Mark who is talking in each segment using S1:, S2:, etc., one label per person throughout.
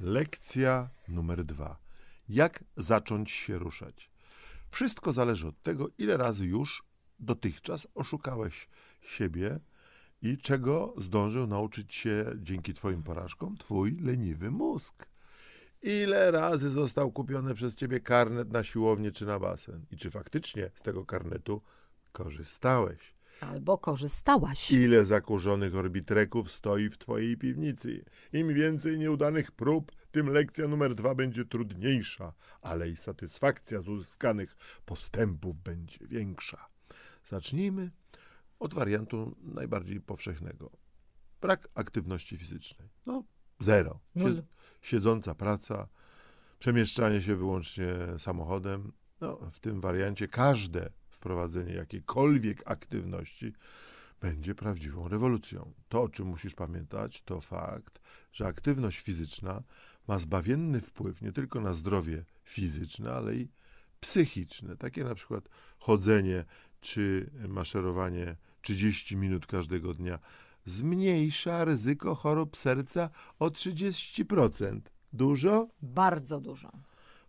S1: Lekcja numer dwa. Jak zacząć się ruszać? Wszystko zależy od tego, ile razy już dotychczas oszukałeś siebie i czego zdążył nauczyć się dzięki Twoim porażkom Twój leniwy mózg. Ile razy został kupiony przez Ciebie karnet na siłownię czy na basen? I czy faktycznie z tego karnetu korzystałeś?
S2: Albo korzystałaś.
S1: Ile zakurzonych orbitreków stoi w twojej piwnicy? Im więcej nieudanych prób, tym lekcja numer dwa będzie trudniejsza, ale i satysfakcja z uzyskanych postępów będzie większa. Zacznijmy od wariantu najbardziej powszechnego. Brak aktywności fizycznej. No, zero.
S2: Nul.
S1: Siedząca praca, przemieszczanie się wyłącznie samochodem. No, w tym wariancie każde wprowadzenie jakiejkolwiek aktywności będzie prawdziwą rewolucją. To, o czym musisz pamiętać, to fakt, że aktywność fizyczna ma zbawienny wpływ nie tylko na zdrowie fizyczne, ale i psychiczne. Takie na przykład chodzenie czy maszerowanie 30 minut każdego dnia zmniejsza ryzyko chorób serca o 30%. Dużo?
S2: Bardzo dużo.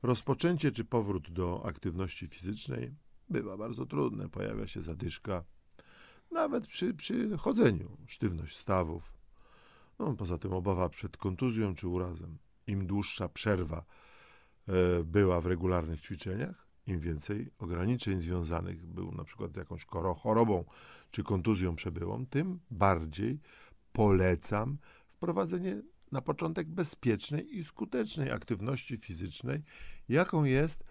S1: Rozpoczęcie czy powrót do aktywności fizycznej bywa bardzo trudne. Pojawia się zadyszka, nawet przy, przy chodzeniu, sztywność stawów. No, poza tym obawa przed kontuzją czy urazem. Im dłuższa przerwa e, była w regularnych ćwiczeniach, im więcej ograniczeń związanych był na przykład z jakąś chorobą czy kontuzją przebyłą, tym bardziej polecam wprowadzenie na początek bezpiecznej i skutecznej aktywności fizycznej, jaką jest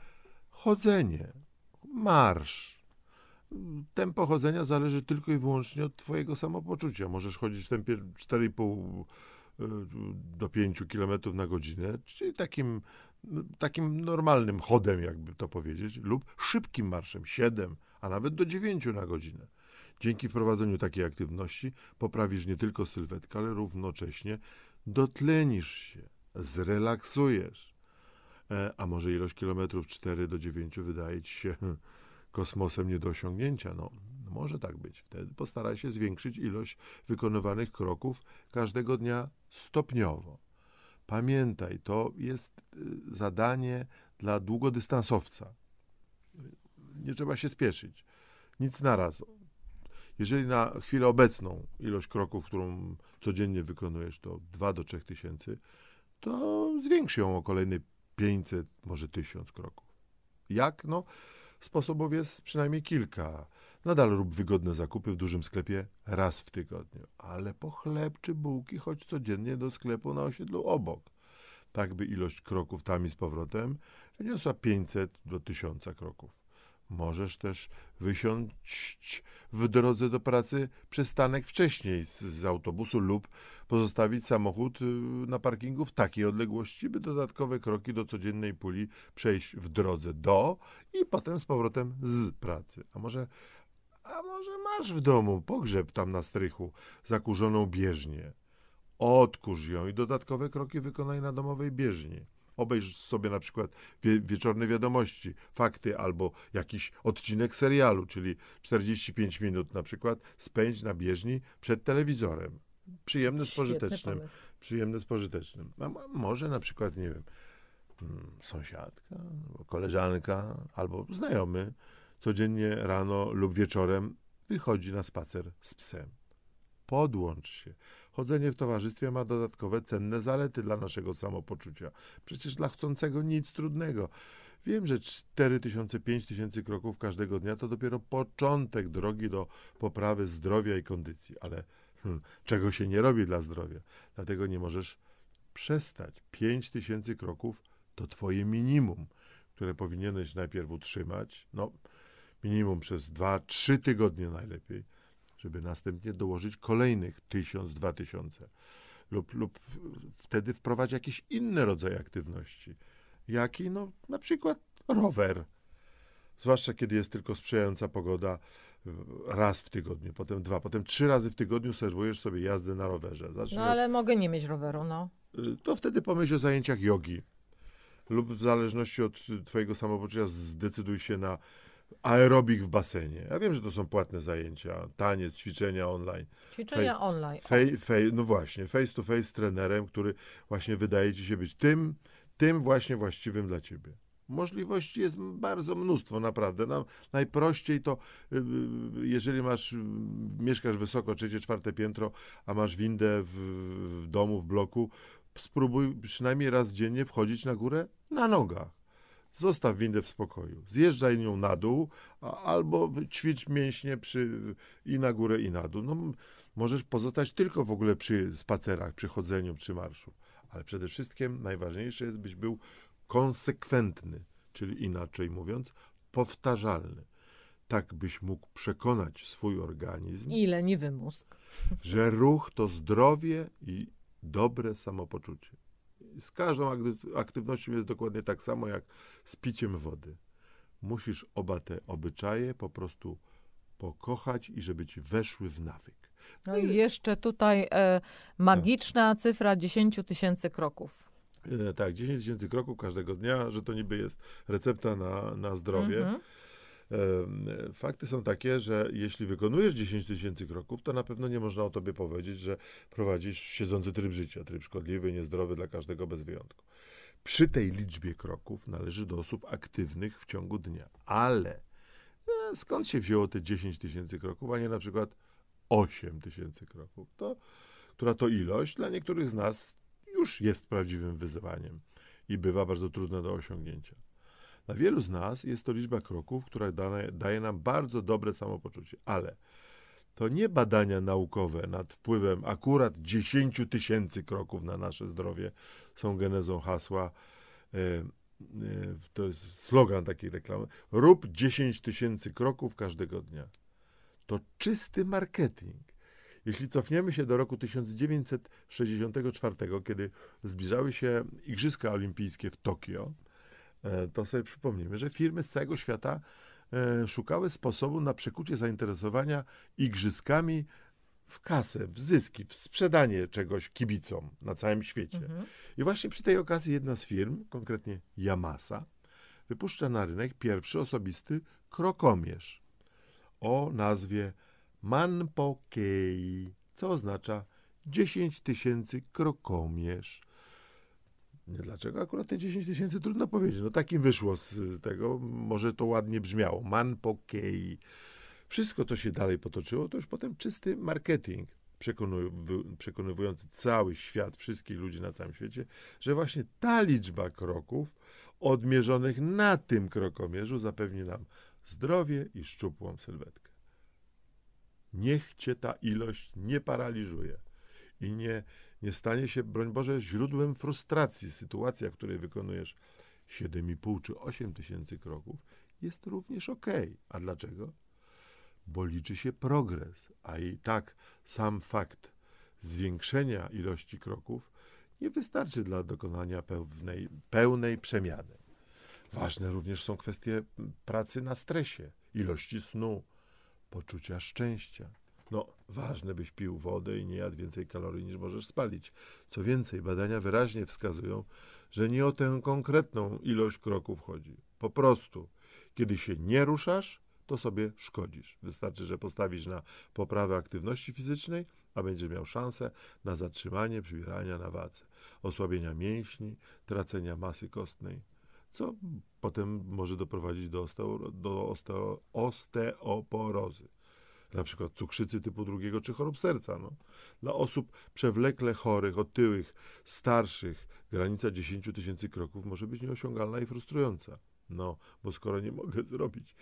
S1: chodzenie, marsz. Tempo chodzenia zależy tylko i wyłącznie od Twojego samopoczucia. Możesz chodzić w tempie 4,5 y, do 5 km na godzinę, czyli takim, takim normalnym chodem, jakby to powiedzieć, lub szybkim marszem 7, a nawet do 9 na godzinę. Dzięki wprowadzeniu takiej aktywności poprawisz nie tylko sylwetkę, ale równocześnie dotlenisz się, zrelaksujesz. E, a może ilość kilometrów 4 do 9 wydaje ci się kosmosem nie do osiągnięcia? No, może tak być. Wtedy postaraj się zwiększyć ilość wykonywanych kroków każdego dnia stopniowo. Pamiętaj, to jest y, zadanie dla długodystansowca. Nie trzeba się spieszyć. Nic naraz. Jeżeli na chwilę obecną ilość kroków, którą codziennie wykonujesz, to 2 do 3 tysięcy, to zwiększ ją o kolejne 500, może 1000 kroków. Jak? No, sposobów jest przynajmniej kilka. Nadal rób wygodne zakupy w dużym sklepie raz w tygodniu, ale po chleb czy bułki chodź codziennie do sklepu na osiedlu obok. Tak by ilość kroków tam i z powrotem wyniosła 500 do 1000 kroków. Możesz też wysiąść w drodze do pracy przystanek wcześniej z, z, autobusu lub pozostawić samochód y, na parkingu w takiej odległości, by dodatkowe kroki do codziennej puli przejść w drodze do i potem z powrotem z pracy. A może, a może masz w domu pogrzeb tam na strychu, zakurzoną bieżnię. Odkurz ją i dodatkowe kroki wykonaj na domowej bieżni obejrz sobie na przykład wie, wieczorne wiadomości, fakty albo jakiś odcinek serialu, czyli 45 minut na przykład spędź na bieżni przed telewizorem. Przyjemne z pożytecznym. Przyjemne z pożytecznym. A może na przykład, nie wiem, hmm, sąsiadka, koleżanka albo znajomy codziennie rano lub wieczorem wychodzi na spacer z psem. Podłącz się. Chodzenie w towarzystwie ma dodatkowe cenne zalety dla naszego samopoczucia. Przecież dla chcącego nic trudnego. Wiem, że 4000, 5000 kroków każdego dnia to dopiero początek drogi do poprawy zdrowia i kondycji, ale hmm, czego się nie robi dla zdrowia? Dlatego nie możesz przestać. 5000 kroków to twoje minimum, które powinieneś najpierw utrzymać, no minimum przez 2-3 tygodnie najlepiej żeby następnie dołożyć kolejnych tysiąc, dwa tysiące. Lub, lub wtedy wprowadź jakiś inny rodzaj aktywności. Jaki? No, na przykład rower. Zwłaszcza kiedy jest tylko sprzyjająca pogoda, raz w tygodniu, potem dwa, potem trzy razy w tygodniu serwujesz sobie jazdę na rowerze.
S2: Zacznij no ale od... mogę nie mieć roweru, no.
S1: To wtedy pomyśl o zajęciach jogi. Lub w zależności od twojego samopoczucia zdecyduj się na aerobik w basenie. Ja wiem, że to są płatne zajęcia, taniec, ćwiczenia online.
S2: Ćwiczenia online. O,
S1: Fej, fej, no właśnie, face to face z trenerem, który właśnie wydaje ci się być tym, tym właśnie właściwym dla ciebie. Możliwości jest bardzo mnóstwo, naprawdę. No, najprościej to, y, y, jeżeli masz, y, mieszkasz wysoko, trzecie, czwarte piętro, a masz windę w, w domu, w bloku, spróbuj przynajmniej raz dziennie wchodzić na górę na nogach. Zostaw windę w spokoju. Zjeżdżaj nią na dół, a, albo ćwicz mięśnie przy, i na górę, i na dół. No, możesz pozostać tylko w ogóle przy spacerach, przy chodzeniu, przy marszu. Ale przede wszystkim najważniejsze jest, byś był konsekwentny, czyli inaczej mówiąc, powtarzalny. Tak byś mógł przekonać swój organizm,
S2: I leniwy mózg.
S1: że ruch to zdrowie i dobre samopoczucie. Z każdą akty- aktywnością jest dokładnie tak samo jak z piciem wody. Musisz oba te obyczaje po prostu pokochać i żeby ci weszły w nawyk.
S2: No i jeszcze tutaj e, magiczna cyfra 10 tysięcy kroków.
S1: E, tak, 10 tysięcy kroków każdego dnia, że to niby jest recepta na, na zdrowie.
S2: Mhm.
S1: Fakty są takie, że jeśli wykonujesz 10 tysięcy kroków, to na pewno nie można o tobie powiedzieć, że prowadzisz siedzący tryb życia, tryb szkodliwy, niezdrowy dla każdego bez wyjątku. Przy tej liczbie kroków należy do osób aktywnych w ciągu dnia. Ale e, skąd się wzięło te 10 tysięcy kroków, a nie na przykład 8 tysięcy kroków? To, która to ilość dla niektórych z nas już jest prawdziwym wyzwaniem i bywa bardzo trudna do osiągnięcia. Dla wielu z nas jest to liczba kroków, która daje, nam bardzo dobre samopoczucie, ale to nie badania naukowe nad wpływem akurat 10 tysięcy kroków na nasze zdrowie są genezą hasła. E, e, to jest slogan takiej reklamy. Rób 10 tysięcy kroków każdego dnia. To czysty marketing. Jeśli cofniemy się do roku 1964, kiedy zbliżały się Igrzyska Olimpijskie w Tokio, to sobie przypomnimy, że firmy z całego świata e, szukały sposobu na przekucie zainteresowania igrzyskami w kasę, w zyski, w sprzedanie czegoś kibicom na całym świecie.
S2: Mhm.
S1: I właśnie przy tej okazji jedna z firm, konkretnie Yamasa, wypuszcza na rynek pierwszy osobisty krokomierz o nazwie Manpokei, co oznacza 10 tysięcy krokomierz. Nie dlaczego akurat te 10 tysięcy trudno powiedzieć. No takim wyszło z tego, może to ładnie brzmiało. Manpokei. Wszystko, co się dalej potoczyło, to już potem czysty marketing przekonywujący cały świat, wszystkich ludzi na całym świecie, że właśnie ta liczba kroków odmierzonych na tym krokomierzu zapewni nam zdrowie i szczupłą sylwetkę. Niech cię ta ilość nie paraliżuje i nie, nie stanie się, broń Boże, źródłem frustracji. Sytuacja, w której wykonujesz 7,5 czy 8 tysięcy kroków, jest również ok. A dlaczego? Bo liczy się progres, a i tak sam fakt zwiększenia ilości kroków nie wystarczy dla dokonania pewnej, pełnej przemiany. Ważne również są kwestie pracy na stresie, ilości snu, poczucia szczęścia. No, ważne, byś pił wodę i nie jadł więcej kalorii niż możesz spalić. Co więcej, badania wyraźnie wskazują, że nie o tę konkretną ilość kroków chodzi. Po prostu, kiedy się nie ruszasz, to sobie szkodzisz. Wystarczy, że postawisz na poprawę aktywności fizycznej, a będziesz miał szansę na zatrzymanie przybierania na wadze, osłabienia mięśni, tracenia masy kostnej, co potem może doprowadzić do, osteo, do osteo, osteoporozy. Na przykład cukrzycy typu drugiego czy chorób serca. No. Dla osób przewlekle chorych, otyłych, starszych, granica 10 tysięcy kroków może być nieosiągalna i frustrująca. No, bo skoro nie mogę zrobić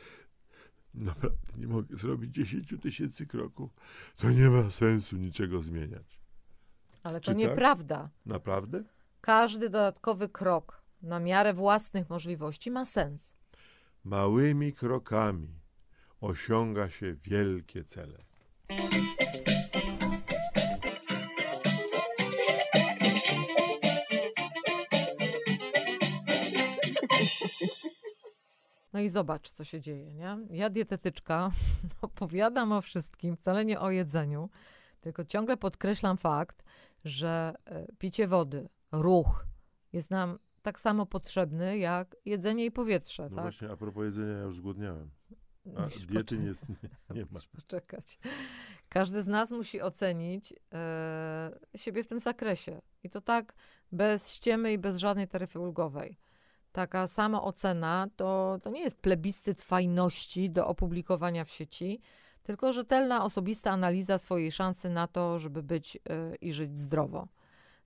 S1: naprawdę nie mogę zrobić 10 tysięcy kroków, to nie ma sensu niczego zmieniać.
S2: Ale to
S1: Czy tak?
S2: nieprawda.
S1: Naprawdę?
S2: Każdy dodatkowy krok na miarę własnych możliwości ma sens.
S1: Małymi krokami osiąga się wielkie cele.
S2: No i zobacz, co się dzieje, nie? Ja, dietetyczka, opowiadam o wszystkim, wcale nie o jedzeniu, tylko ciągle podkreślam fakt, że e, picie wody, ruch jest nam tak samo potrzebny jak jedzenie i powietrze,
S1: No
S2: tak?
S1: właśnie, a propos jedzenia, ja już zgłodniałem. A
S2: Musisz
S1: diety nie, nie.
S2: Musisz poczekać. Każdy z nas musi ocenić e, siebie w tym zakresie. I to tak bez ściemy i bez żadnej taryfy ulgowej. Taka sama ocena to, to nie jest plebiscyt fajności do opublikowania w sieci, tylko rzetelna, osobista analiza swojej szansy na to, żeby być e, i żyć zdrowo.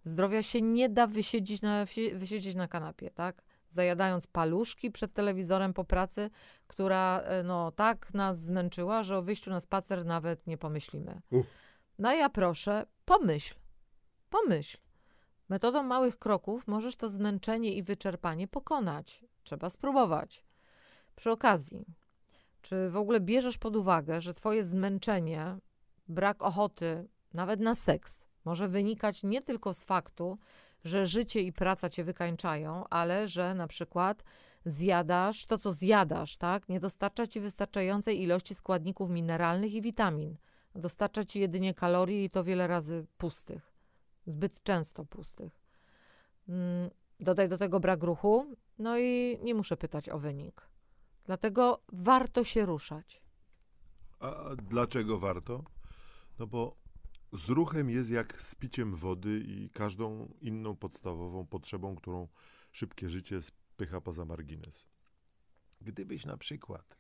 S2: Zdrowia się nie da wysiedzieć na, wysiedzieć na kanapie, tak? Zajadając paluszki przed telewizorem po pracy, która e, no, tak nas zmęczyła, że o wyjściu na spacer nawet nie pomyślimy.
S1: Uch.
S2: No ja proszę, pomyśl. Pomyśl. Metodą małych kroków możesz to zmęczenie i wyczerpanie pokonać. Trzeba spróbować. Przy okazji, czy w ogóle bierzesz pod uwagę, że twoje zmęczenie, brak ochoty nawet na seks może wynikać nie tylko z faktu, że życie i praca cię wykańczają, ale że na przykład zjadasz to, co zjadasz, tak? Nie dostarcza ci wystarczającej ilości składników mineralnych i witamin. Dostarcza ci jedynie kalorii i to wiele razy pustych. Zbyt często pustych. Mm, Dodaj do tego brak ruchu, no i nie muszę pytać o wynik. Dlatego warto się ruszać.
S1: A dlaczego warto? No bo z ruchem jest jak z piciem wody i każdą inną podstawową potrzebą, którą szybkie życie spycha poza margines. Gdybyś na przykład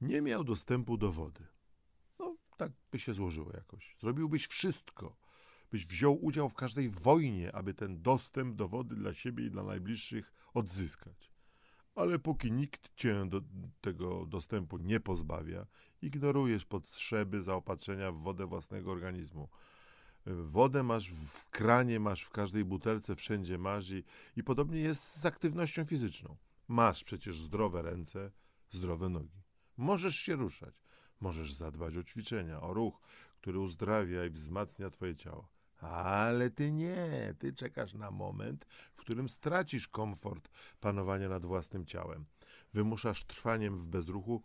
S1: nie miał dostępu do wody, no tak by się złożyło jakoś. Zrobiłbyś wszystko, byś wziął udział w każdej wojnie, aby ten dostęp do wody dla siebie i dla najbliższych odzyskać. Ale póki nikt cię do tego dostępu nie pozbawia, ignorujesz potrzeby zaopatrzenia w wodę własnego organizmu. Wodę masz w kranie, masz w każdej butelce, wszędzie masz i, i podobnie jest z aktywnością fizyczną. Masz przecież zdrowe ręce, zdrowe nogi. Możesz się ruszać, możesz zadbać o ćwiczenia, o ruch, który uzdrawia i wzmacnia twoje ciało. Ale ty nie, ty czekasz na moment, w którym stracisz komfort panowania nad własnym ciałem. Wymuszasz trwaniem w bezruchu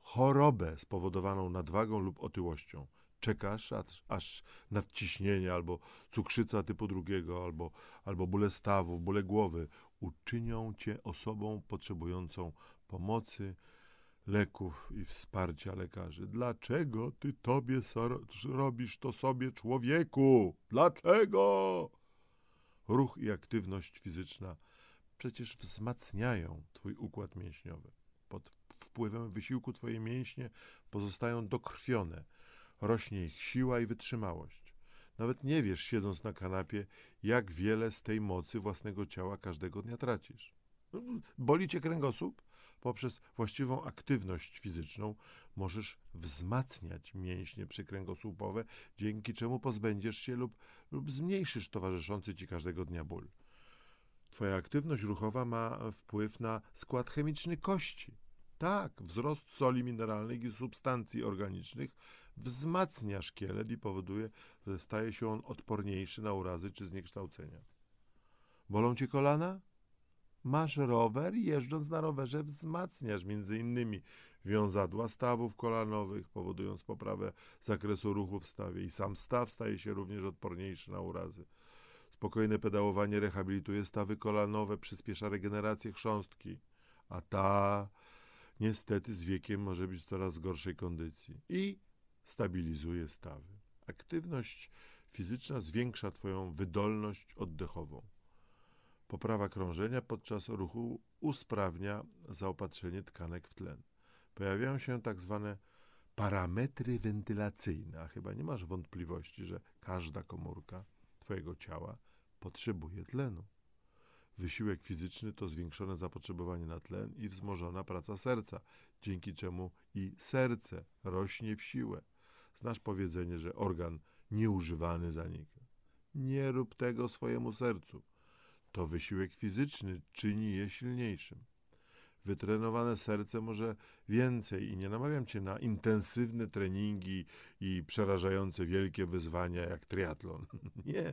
S1: chorobę spowodowaną nadwagą lub otyłością. Czekasz, aż, aż nadciśnienie albo cukrzyca typu drugiego, albo, albo bóle stawów, bóle głowy uczynią cię osobą potrzebującą pomocy, leków i wsparcia lekarzy. Dlaczego ty tobie robisz to sobie, człowieku? Dlaczego? Ruch i aktywność fizyczna przecież wzmacniają twój układ mięśniowy. Pod wpływem wysiłku twoje mięśnie pozostają dokrwione, rośnie ich siła i wytrzymałość. Nawet nie wiesz, siedząc na kanapie, jak wiele z tej mocy własnego ciała każdego dnia tracisz. Boli cię kręgosłup? Poprzez właściwą aktywność fizyczną możesz wzmacniać mięśnie przykręgosłupowe, dzięki czemu pozbędziesz się lub, lub zmniejszysz towarzyszący ci każdego dnia ból. Twoja aktywność ruchowa ma wpływ na skład chemiczny kości. Tak, wzrost soli mineralnych i substancji organicznych wzmacnia szkielet i powoduje, że staje się on odporniejszy na urazy czy zniekształcenia. Bolą cię kolana? Masz rower i jeżdżąc na rowerze wzmacniasz innymi wiązadła stawów kolanowych, powodując poprawę zakresu ruchu w stawie i sam staw staje się również odporniejszy na urazy. Spokojne pedałowanie rehabilituje stawy kolanowe, przyspiesza regenerację chrząstki, a ta niestety z wiekiem może być w coraz gorszej kondycji i stabilizuje stawy. Aktywność fizyczna zwiększa Twoją wydolność oddechową. Poprawa krążenia podczas ruchu usprawnia zaopatrzenie tkanek w tlen. Pojawiają się tak zwane parametry wentylacyjne, a chyba nie masz wątpliwości, że każda komórka Twojego ciała potrzebuje tlenu. Wysiłek fizyczny to zwiększone zapotrzebowanie na tlen i wzmożona praca serca, dzięki czemu i serce rośnie w siłę. Znasz powiedzenie, że organ nieużywany zanika. Nie rób tego swojemu sercu. To wysiłek fizyczny czyni je silniejszym. Wytrenowane serce może więcej i nie namawiam cię na intensywne treningi i przerażające wielkie wyzwania jak triatlon. Nie,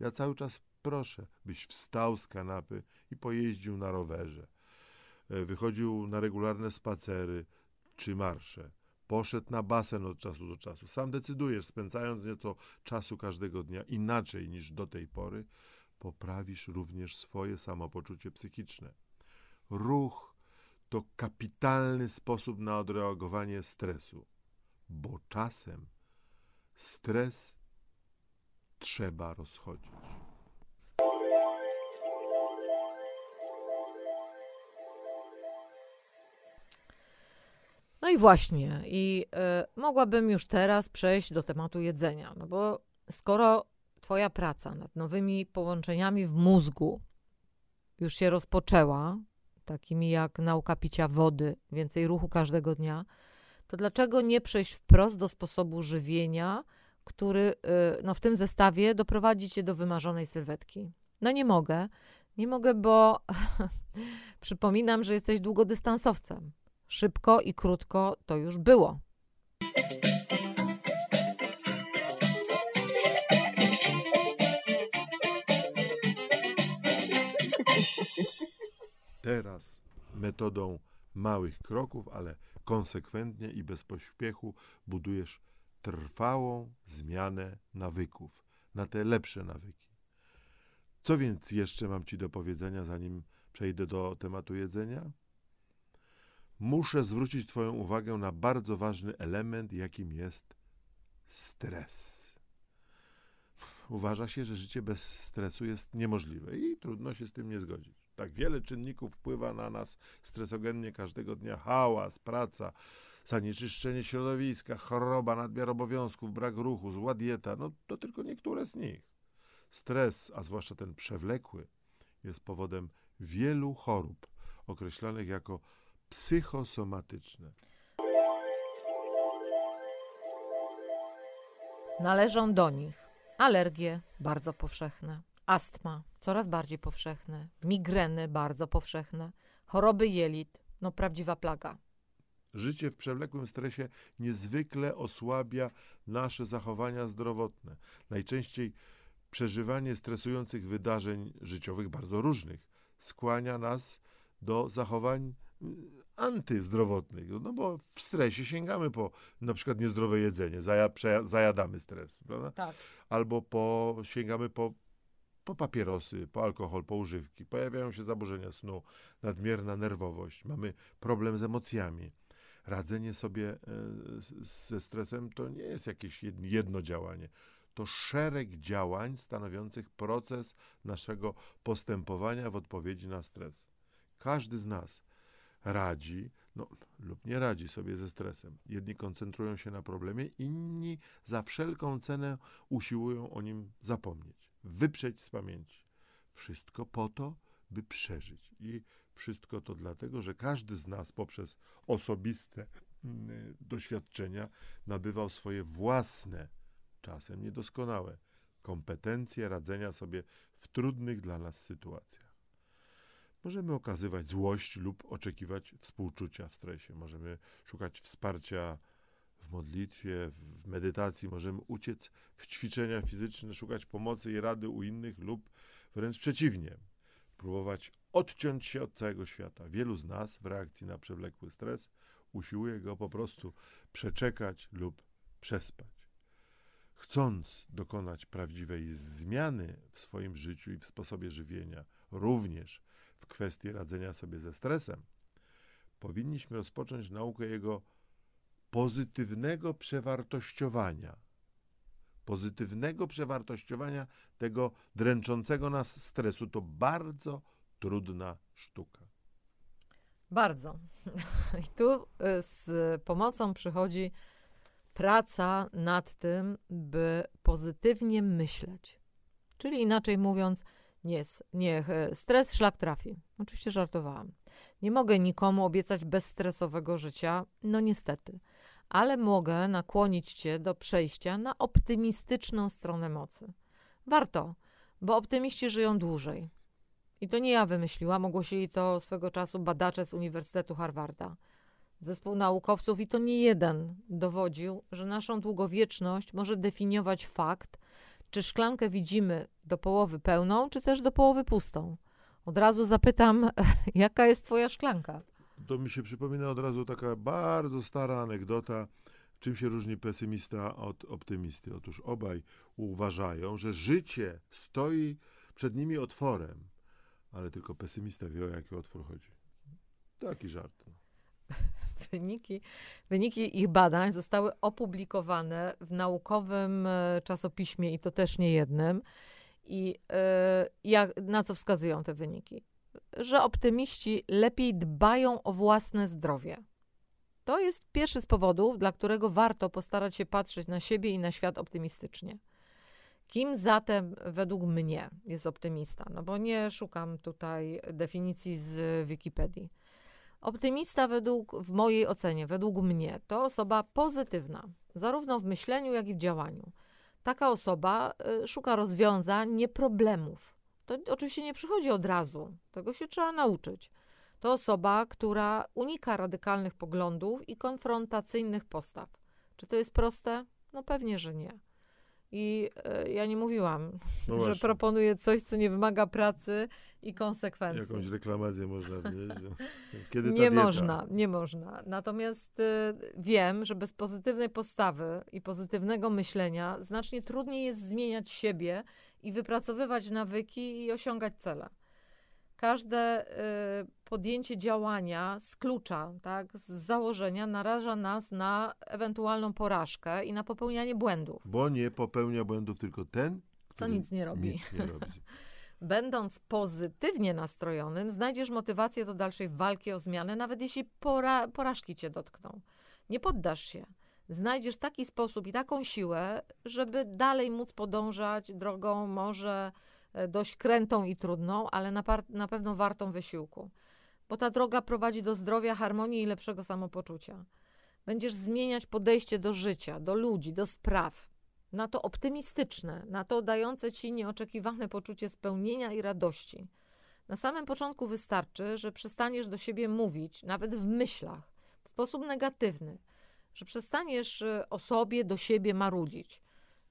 S1: ja cały czas proszę, byś wstał z kanapy i pojeździł na rowerze. E, Wychodził na regularne spacery czy marsze. Poszedł na basen od czasu do czasu. Sam decydujesz, spędzając nieco czasu każdego dnia inaczej niż do tej pory, poprawisz również swoje samopoczucie psychiczne. Ruch to kapitalny sposób na odreagowanie stresu, bo czasem stres trzeba rozchodzić.
S2: No i właśnie, i y, mogłabym już teraz przejść do tematu jedzenia, no bo skoro Twoja praca nad nowymi połączeniami w mózgu już się rozpoczęła, takimi jak nauka picia wody, więcej ruchu każdego dnia, to dlaczego nie przejść wprost do sposobu żywienia, który y, no, w tym zestawie doprowadzi cię do wymarzonej sylwetki? No nie mogę. Nie mogę, bo przypominam, że jesteś długodystansowcem. Szybko i krótko to już było.
S1: Teraz metodą małych kroków, ale konsekwentnie i bez pośpiechu budujesz trwałą zmianę nawyków na te lepsze nawyki. Co więc jeszcze mam Ci do powiedzenia, zanim przejdę do tematu jedzenia? Muszę zwrócić Twoją uwagę na bardzo ważny element, jakim jest stres. Uważa się, że życie bez stresu jest niemożliwe i trudno się z tym nie zgodzić. Tak wiele czynników wpływa na nas stresogennie każdego dnia: hałas, praca, zanieczyszczenie środowiska, choroba, nadmiar obowiązków, brak ruchu, zła dieta no to tylko niektóre z nich. Stres, a zwłaszcza ten przewlekły, jest powodem wielu chorób określanych jako psychosomatyczne.
S2: Należą do nich alergie, bardzo powszechne, astma, coraz bardziej powszechne, migreny, bardzo powszechne, choroby jelit, no prawdziwa plaga.
S1: Życie w przewlekłym stresie niezwykle osłabia nasze zachowania zdrowotne. Najczęściej przeżywanie stresujących wydarzeń życiowych, bardzo różnych, skłania nas do zachowań y, antyzdrowotnych. No bo w stresie sięgamy po na przykład niezdrowe jedzenie, zaja, zajadamy stres, prawda?
S2: Tak.
S1: Albo po, sięgamy po, po papierosy, po alkohol, po używki. Pojawiają się zaburzenia snu, nadmierna nerwowość, mamy problem z emocjami radzenie sobie e, ze stresem to nie jest jakieś jedno działanie. To szereg działań stanowiących proces naszego postępowania w odpowiedzi na stres. Każdy z nas radzi no, lub nie radzi sobie ze stresem. Jedni koncentrują się na problemie, inni za wszelką cenę usiłują o nim zapomnieć, wyprzeć z pamięci. Wszystko po to, by przeżyć. I wszystko to dlatego, że każdy z nas poprzez osobiste mm, doświadczenia nabywał swoje własne, czasem niedoskonałe, kompetencje radzenia sobie w trudnych dla nas sytuacjach. Możemy okazywać złość lub oczekiwać współczucia w stresie. Możemy szukać wsparcia w modlitwie, w medytacji, możemy uciec w ćwiczenia fizyczne, szukać pomocy i rady u innych lub wręcz przeciwnie, próbować odciąć się od całego świata. Wielu z nas w reakcji na przewlekły stres usiłuje go po prostu przeczekać lub przespać. Chcąc dokonać prawdziwej zmiany w swoim życiu i w sposobie żywienia, również w kwestii radzenia sobie ze stresem, powinniśmy rozpocząć naukę jego pozytywnego przewartościowania. Pozytywnego przewartościowania tego dręczącego nas stresu. To bardzo trudna sztuka.
S2: Bardzo. I tu y, z pomocą przychodzi praca nad tym, by pozytywnie myśleć. Czyli inaczej mówiąc, nie, niech e, stres szlak trafi. Oczywiście żartowałam. Nie mogę nikomu obiecać bezstresowego życia, no niestety, ale mogę nakłonić cię do przejścia na optymistyczną stronę mocy. Warto, bo optymiści żyją dłużej. I to nie ja wymyśliłam, ogłosili to swego czasu badacze z Uniwersytetu Harvarda. Zespół naukowców, i to nie jeden, dowodził, że naszą długowieczność może definiować fakt, czy szklankę widzimy do połowy pełną, czy też do połowy pustą. Od razu zapytam, jaka jest Twoja szklanka?
S1: To mi się przypomina od razu taka bardzo stara anegdota. Czym się różni pesymista od optymisty? Otóż obaj uważają, że życie stoi przed nimi otworem ale tylko pesymista wie, o jaki otwór chodzi. Taki żart. no.
S2: Wyniki, wyniki ich badań zostały opublikowane w naukowym e, czasopiśmie i to też nie jednym. I e, jak, na co wskazują te wyniki? Że optymiści lepiej dbają o własne zdrowie. To jest pierwszy z powodów, dla którego warto postarać się patrzeć na siebie i na świat optymistycznie. Kim zatem według mnie jest optymista? No bo nie szukam tutaj definicji z Wikipedii. Optymista według, w mojej ocenie, według mnie, to osoba pozytywna, zarówno w myśleniu, jak i w działaniu. Taka osoba y, szuka rozwiązań, nie problemów. To oczywiście nie przychodzi od razu, tego się trzeba nauczyć. To osoba, która unika radykalnych poglądów i konfrontacyjnych postaw. Czy to jest proste? No pewnie, że nie. I y, ja nie mówiłam,
S1: No
S2: że proponuję coś, co nie wymaga pracy i konsekwencji.
S1: Jakąś reklamację można wnieść. Kiedy
S2: Nie
S1: dieta?
S2: można, nie można. Natomiast y, wiem, że bez pozytywnej postawy i pozytywnego myślenia znacznie trudniej jest zmieniać siebie i wypracowywać nawyki i osiągać cele. Każde y, podjęcie działania z klucza, tak, z założenia naraża nas na ewentualną porażkę i na popełnianie błędów.
S1: Bo nie popełnia błędów tylko ten,
S2: Co
S1: który
S2: nic nie robi.
S1: Nic nie robi.
S2: Będąc pozytywnie nastrojonym, znajdziesz motywację do dalszej walki o zmianę, nawet jeśli pora, porażki cię dotkną. Nie poddasz się. Znajdziesz taki sposób i taką siłę, żeby dalej móc podążać drogą może e, dość krętą i trudną, ale na, na pewno wartą wysiłku. Bo ta droga prowadzi do zdrowia, harmonii i lepszego samopoczucia. Będziesz zmieniać podejście do życia, do ludzi, do spraw na to optymistyczne, na to dające ci nieoczekiwane poczucie spełnienia i radości. Na samym początku wystarczy, że przestaniesz do siebie mówić, nawet w myślach, w sposób negatywny, że przestaniesz y, o sobie, do siebie marudzić,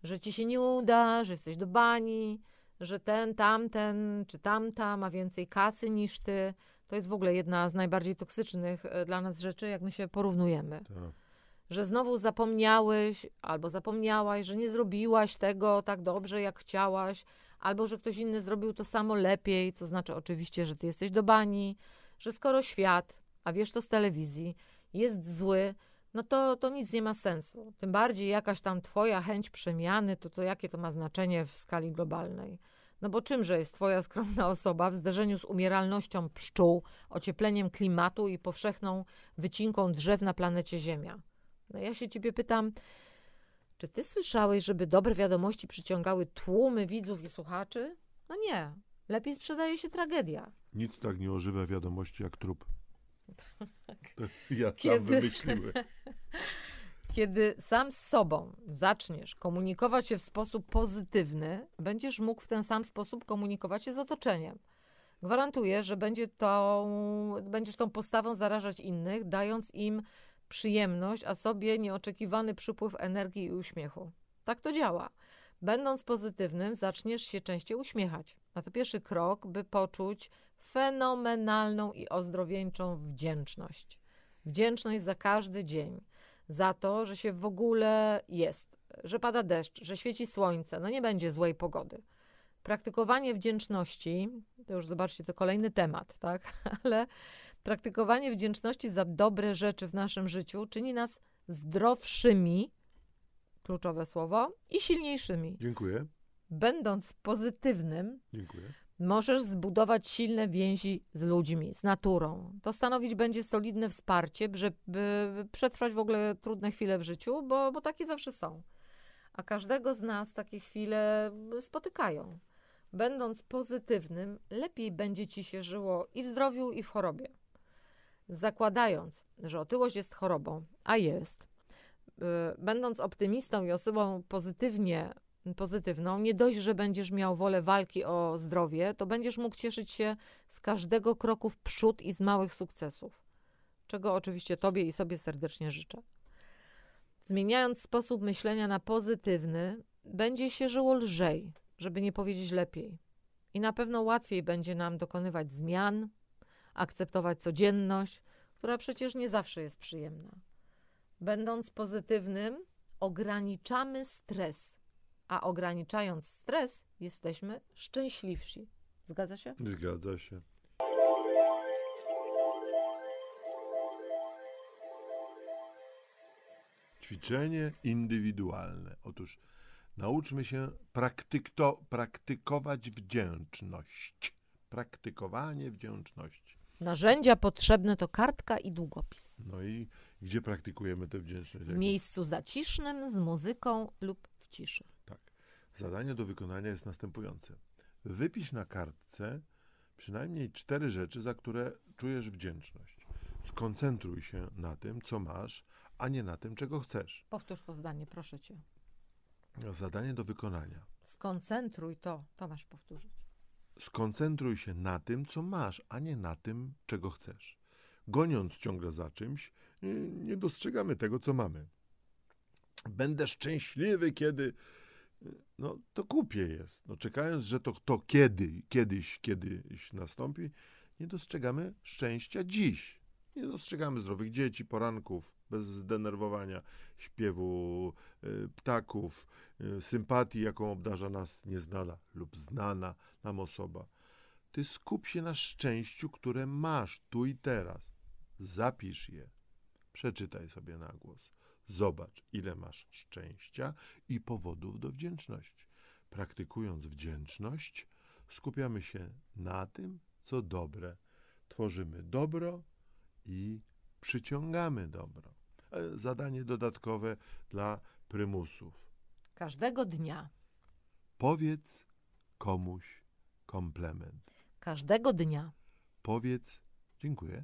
S2: że ci się nie uda, że jesteś do bani, że ten, tamten czy tamta ma więcej kasy niż ty. To jest w ogóle jedna z najbardziej toksycznych y, dla nas rzeczy, jak my się porównujemy
S1: Tak.
S2: że znowu zapomniałeś albo zapomniałaś, że nie zrobiłaś tego tak dobrze, jak chciałaś, albo że ktoś inny zrobił to samo lepiej, co znaczy oczywiście, że ty jesteś do bani, że skoro świat, a wiesz to z telewizji, jest zły, no to, to nic nie ma sensu. Tym bardziej jakaś tam twoja chęć przemiany, to, to jakie to ma znaczenie w skali globalnej? No bo czymże jest twoja skromna osoba w zderzeniu z umieralnością pszczół, ociepleniem klimatu i powszechną wycinką drzew na planecie Ziemia? No ja się ciebie pytam, czy ty słyszałeś, żeby dobre wiadomości przyciągały tłumy widzów i słuchaczy? No nie. Lepiej sprzedaje się tragedia.
S1: Nic tak nie ożywia wiadomości jak trup. Ja sam
S2: Kiedy-
S1: wymyśliłem.
S2: Kiedy sam z sobą zaczniesz komunikować się w sposób pozytywny, będziesz mógł w ten sam sposób komunikować się z otoczeniem. Gwarantuję, że będzie tą, będziesz tą postawą zarażać innych, dając im przyjemność, a sobie nieoczekiwany przypływ energii i uśmiechu. Tak to działa. Będąc pozytywnym, zaczniesz się częściej uśmiechać. A to pierwszy krok, by poczuć fenomenalną i ozdrowieńczą wdzięczność. Wdzięczność za każdy dzień, za to, że się w ogóle jest, że pada deszcz, że świeci słońce, no nie będzie złej pogody. Praktykowanie wdzięczności, to już zobaczcie, to kolejny temat, tak? Ale praktykowanie wdzięczności za dobre rzeczy w naszym życiu czyni nas zdrowszymi, kluczowe słowo, i silniejszymi.
S1: Dziękuję.
S2: Będąc pozytywnym,
S1: Dziękuję.
S2: Możesz zbudować silne więzi z ludźmi, z naturą. To stanowić będzie solidne wsparcie, żeby przetrwać w ogóle trudne chwile w życiu, bo, bo takie zawsze są. A każdego z nas takie chwile spotykają. Będąc pozytywnym, lepiej będzie ci się żyło i w zdrowiu, i w chorobie. Zakładając, że otyłość jest chorobą, a jest, y, będąc optymistą i osobą pozytywnie pozytywną, nie dość, że będziesz miał wolę walki o zdrowie, to będziesz mógł cieszyć się z każdego kroku w przód i z małych sukcesów, czego oczywiście Tobie i sobie serdecznie życzę. Zmieniając sposób myślenia na pozytywny, będzie się żyło lżej, żeby nie powiedzieć lepiej. I na pewno łatwiej będzie nam dokonywać zmian, akceptować codzienność, która przecież nie zawsze jest przyjemna. Będąc pozytywnym, ograniczamy stres a ograniczając stres, jesteśmy szczęśliwsi. Zgadza się?
S1: Zgadza się. Ćwiczenie indywidualne. Otóż nauczmy się praktykto, praktykować wdzięczność. Praktykowanie wdzięczności.
S2: Narzędzia potrzebne to kartka i długopis.
S1: No i gdzie praktykujemy tę wdzięczność?
S2: W miejscu zacisznym, z muzyką lub w ciszy.
S1: Zadanie do wykonania jest następujące. Wypisz na kartce przynajmniej cztery rzeczy, za które czujesz wdzięczność. Skoncentruj się na tym, co masz, a nie na tym, czego chcesz.
S2: Powtórz to zdanie, proszę cię.
S1: Zadanie do wykonania.
S2: Skoncentruj to. To masz powtórzyć.
S1: Skoncentruj się na tym, co masz, a nie na tym, czego chcesz. Goniąc ciągle za czymś, y, nie dostrzegamy tego, co mamy. Będę szczęśliwy, kiedy. No, to głupie jest. No, czekając, że to, to kiedy, kiedyś, kiedyś nastąpi, nie dostrzegamy szczęścia dziś. Nie dostrzegamy zdrowych dzieci, poranków, bez zdenerwowania, śpiewu y, ptaków, y, sympatii, jaką obdarza nas nieznana lub znana nam osoba. Ty skup się na szczęściu, które masz tu i teraz. Zapisz je. Przeczytaj sobie na głos. Zobacz, ile masz szczęścia i powodów do wdzięczności. Praktykując wdzięczność, skupiamy się na tym, co dobre. Tworzymy dobro i przyciągamy dobro. E, Zadanie dodatkowe dla prymusów.
S2: Każdego dnia.
S1: Powiedz komuś komplement.
S2: Każdego dnia.
S1: Powiedz dziękuję,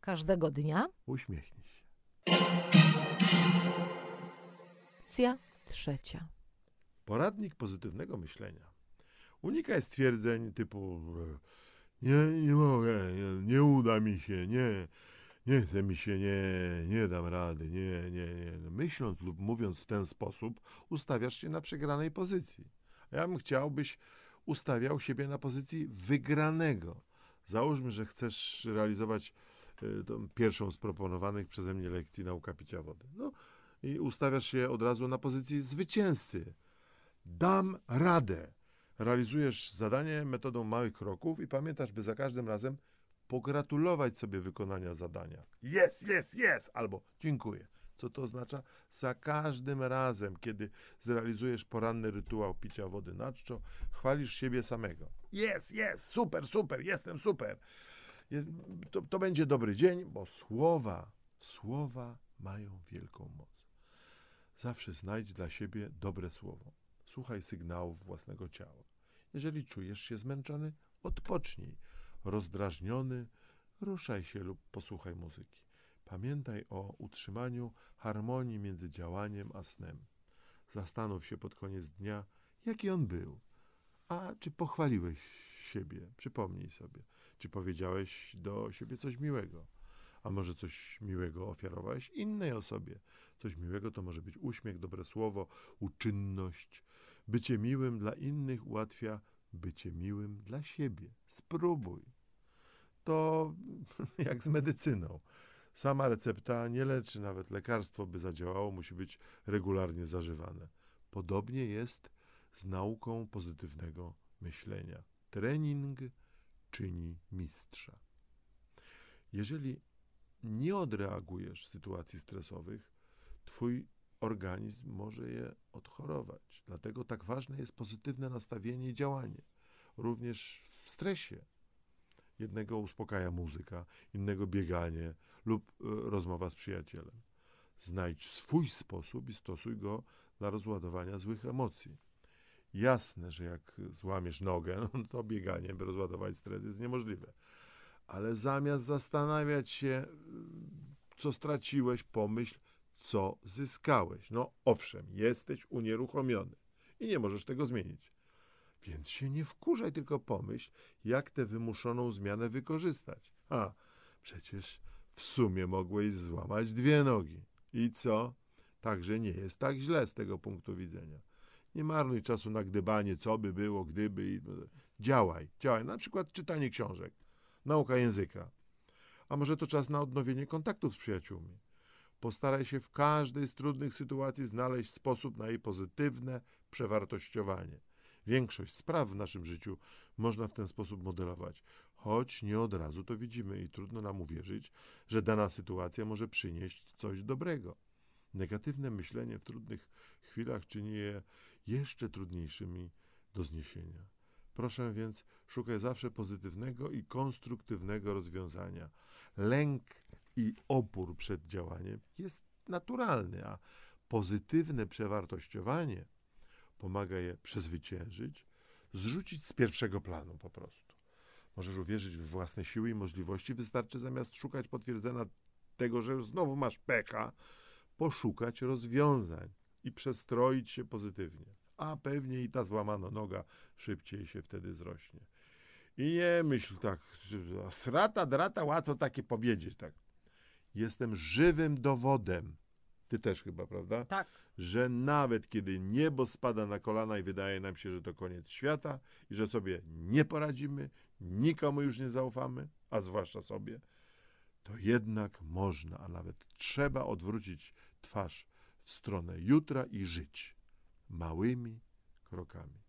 S2: Każdego dnia.
S1: uśmiechnij się.
S2: Lekcja trzecia.
S1: Poradnik pozytywnego myślenia. Unikaj stwierdzeń typu nie, nie mogę, nie, nie uda mi się, nie, nie chce mi się, nie, nie dam rady, nie, nie, nie. Myśląc lub mówiąc w ten sposób, ustawiasz się na przegranej pozycji. Ja bym chciał, byś ustawiał siebie na pozycji wygranego. Załóżmy, że chcesz realizować e, tą pierwszą z proponowanych przeze mnie lekcji nauka picia wody. No i ustawiasz się od razu na pozycji zwycięzcy. Dam radę. Realizujesz zadanie metodą małych kroków i pamiętasz, by za każdym razem pogratulować sobie wykonania zadania. Jest, jest, jest! Albo dziękuję. Co to oznacza? Za każdym razem, kiedy zrealizujesz poranny rytuał picia wody na czczo, chwalisz siebie samego. Jest, jest, super, super, jestem super. To, to będzie dobry dzień, bo słowa, słowa mają wielką moc. Zawsze znajdź dla siebie dobre słowo. Słuchaj sygnałów własnego ciała. Jeżeli czujesz się zmęczony, odpocznij. Rozdrażniony, ruszaj się lub posłuchaj muzyki. Pamiętaj o utrzymaniu harmonii między działaniem a snem. Zastanów się pod koniec dnia, jaki on był. A czy pochwaliłeś siebie? Przypomnij sobie. Czy powiedziałeś do siebie coś miłego? A może coś miłego ofiarowałeś innej osobie? Coś miłego to może być uśmiech, dobre słowo, uczynność. Bycie miłym dla innych ułatwia bycie miłym dla siebie. Spróbuj. To jak z medycyną. Sama recepta nie leczy, nawet lekarstwo, by zadziałało, musi być regularnie zażywane. Podobnie jest z nauką pozytywnego myślenia. Trening czyni mistrza. Jeżeli nie odreagujesz sytuacji stresowych, twój organizm może je odchorować. Dlatego tak ważne jest pozytywne nastawienie i działanie. Również w stresie. Jednego uspokaja muzyka, innego bieganie lub y, rozmowa z przyjacielem. Znajdź swój sposób i stosuj go dla rozładowania złych emocji. Jasne, że jak złamiesz nogę, no to bieganie, by rozładować stres jest niemożliwe. Ale zamiast zastanawiać się, co straciłeś, pomyśl, co zyskałeś. No owszem, jesteś unieruchomiony i nie możesz tego zmienić. Więc się nie wkurzaj, tylko pomyśl, jak tę wymuszoną zmianę wykorzystać. A, przecież w sumie mogłeś złamać dwie nogi. I co? Także nie jest tak źle z tego punktu widzenia. Nie marnuj czasu na gdybanie, co by było, gdyby. Działaj, działaj. Na przykład czytanie książek, nauka języka. A może to czas na odnowienie kontaktów z przyjaciółmi. Postaraj się w każdej z trudnych sytuacji znaleźć sposób na jej pozytywne przewartościowanie. Większość spraw w naszym życiu można w ten sposób modelować, choć nie od razu to widzimy i trudno nam uwierzyć, że dana sytuacja może przynieść coś dobrego. Negatywne myślenie w trudnych chwilach czyni je jeszcze trudniejszymi do zniesienia. Proszę więc, szukaj zawsze pozytywnego i konstruktywnego rozwiązania. Lęk i opór przed działaniem jest naturalny, a pozytywne przewartościowanie pomaga je przezwyciężyć, zrzucić z pierwszego planu po prostu. Możesz uwierzyć w własne siły i możliwości, wystarczy zamiast szukać potwierdzenia tego, że znowu masz pecha, poszukać rozwiązań i przestroić się pozytywnie. A pewnie i ta złamana noga szybciej się wtedy zrośnie. I nie myśl tak, strata, drata, łatwo takie powiedzieć, tak. Jestem żywym dowodem, ty też chyba, prawda?
S2: Tak.
S1: Że nawet kiedy niebo spada na kolana i wydaje nam się, że to koniec świata i że sobie nie poradzimy, nikomu już nie zaufamy, a zwłaszcza sobie, to jednak można, a nawet trzeba odwrócić twarz w stronę jutra i żyć małymi krokami.